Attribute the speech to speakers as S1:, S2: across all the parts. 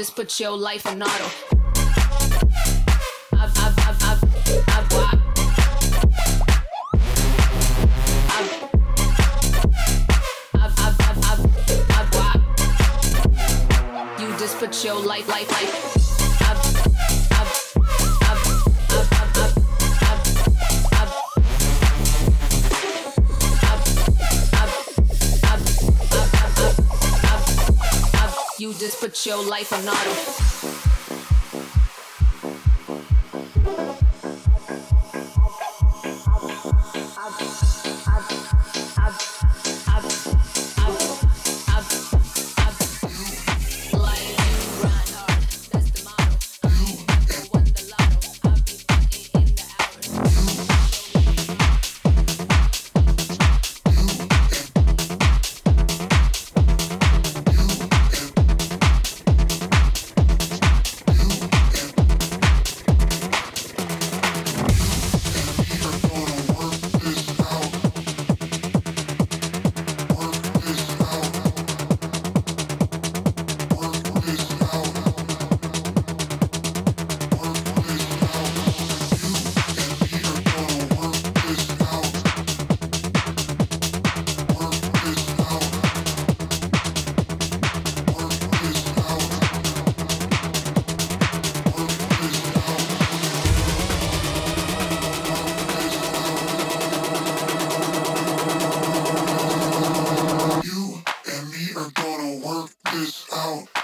S1: just put your life in auto. I've, I've, life. put your life on auto. out.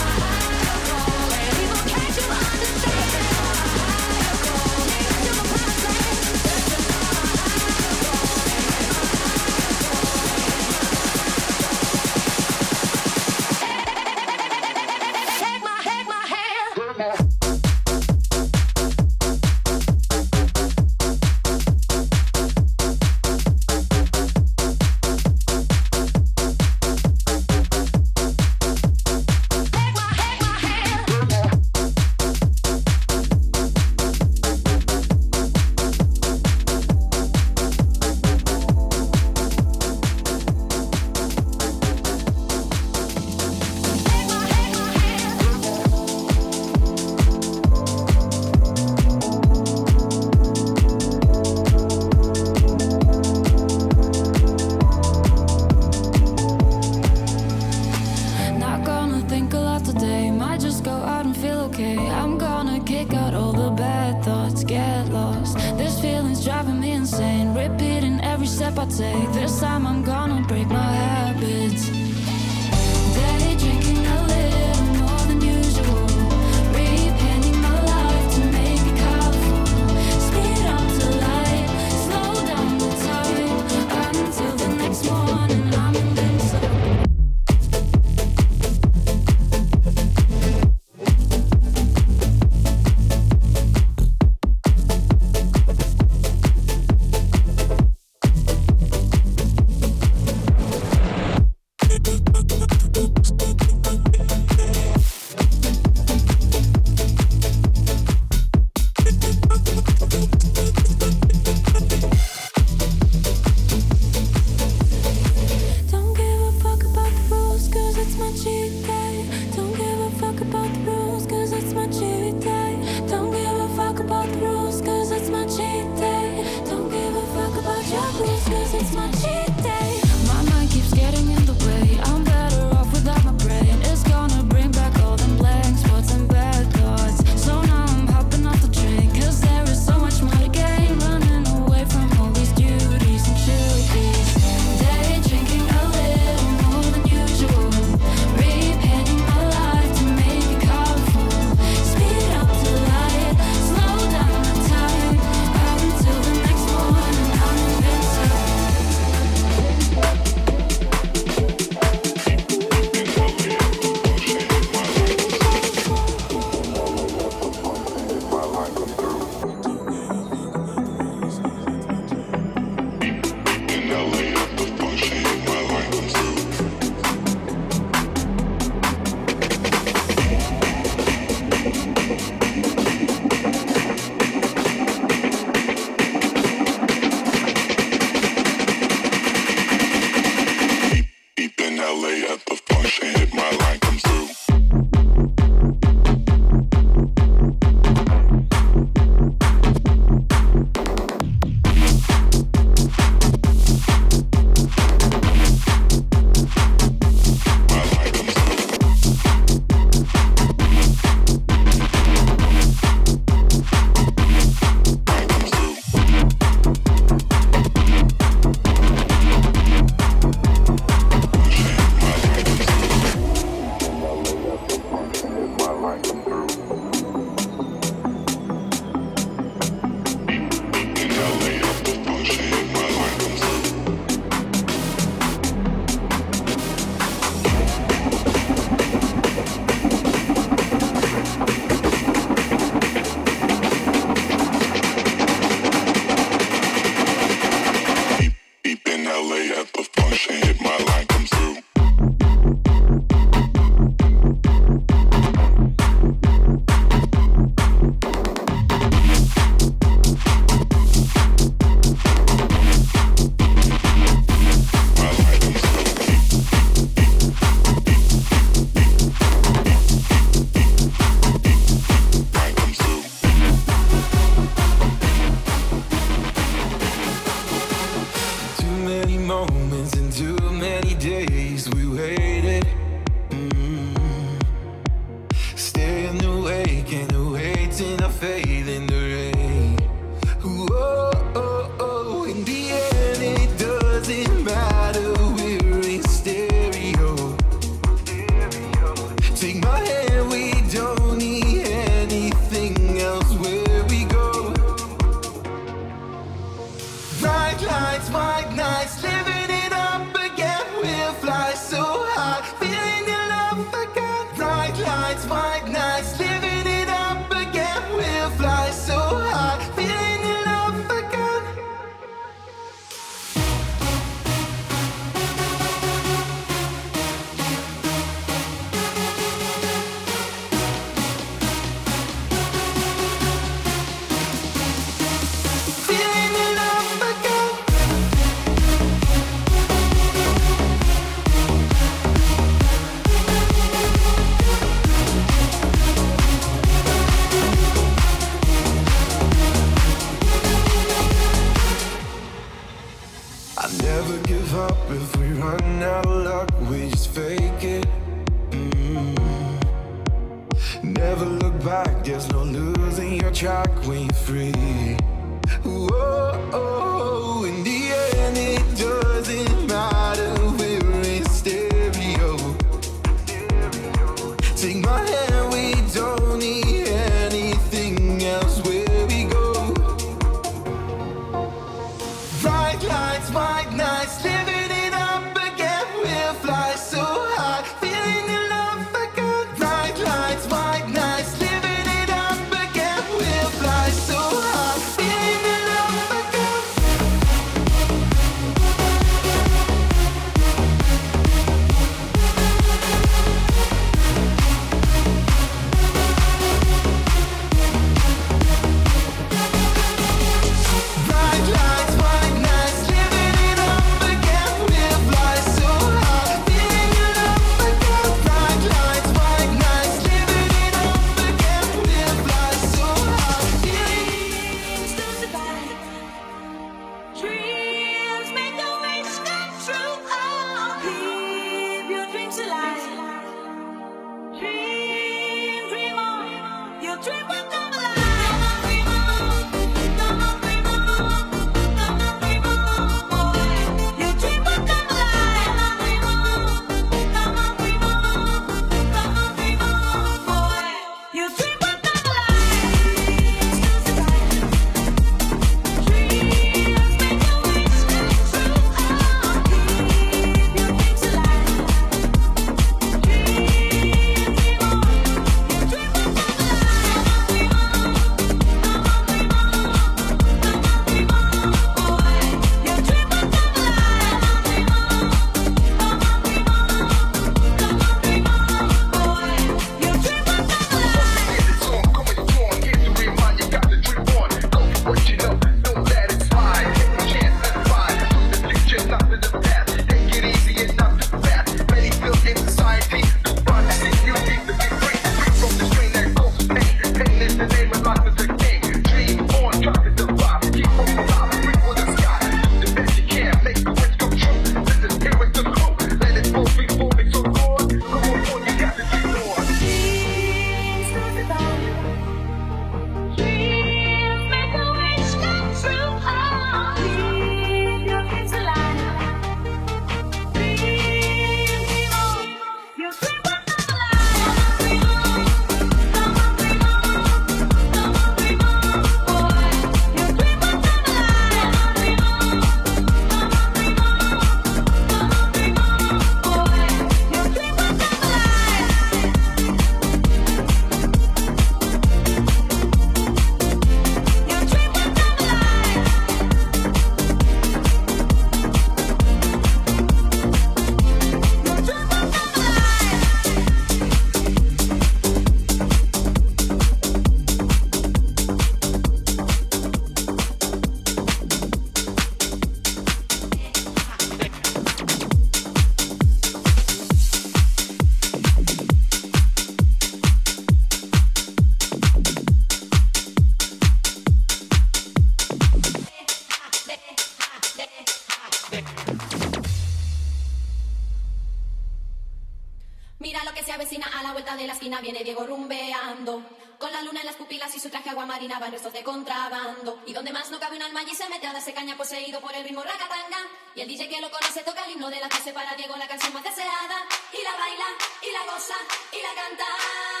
S2: Mira lo que se avecina a la vuelta de la esquina, viene Diego rumbeando. Con la luna en las pupilas y su traje aguamarina van restos de contrabando. Y donde más no cabe un alma y se mete a darse caña pues poseído por el ritmo ragatanga. Y el DJ que lo conoce toca el himno de la clase para Diego, la canción más deseada. Y la baila, y la goza, y la canta.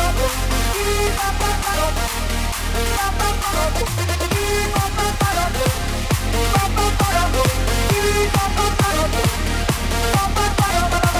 S3: Ba ba ba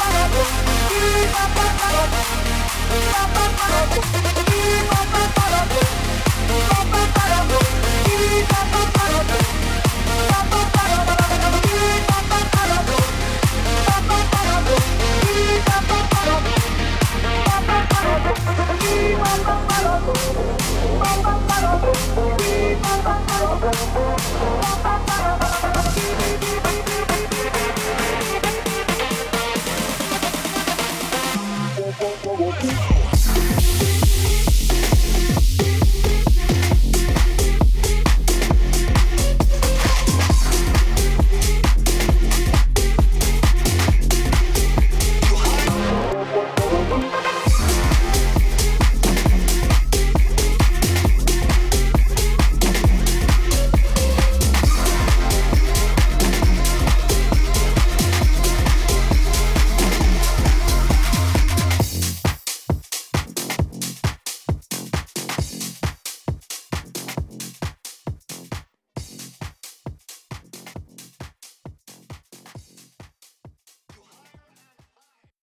S3: Bye.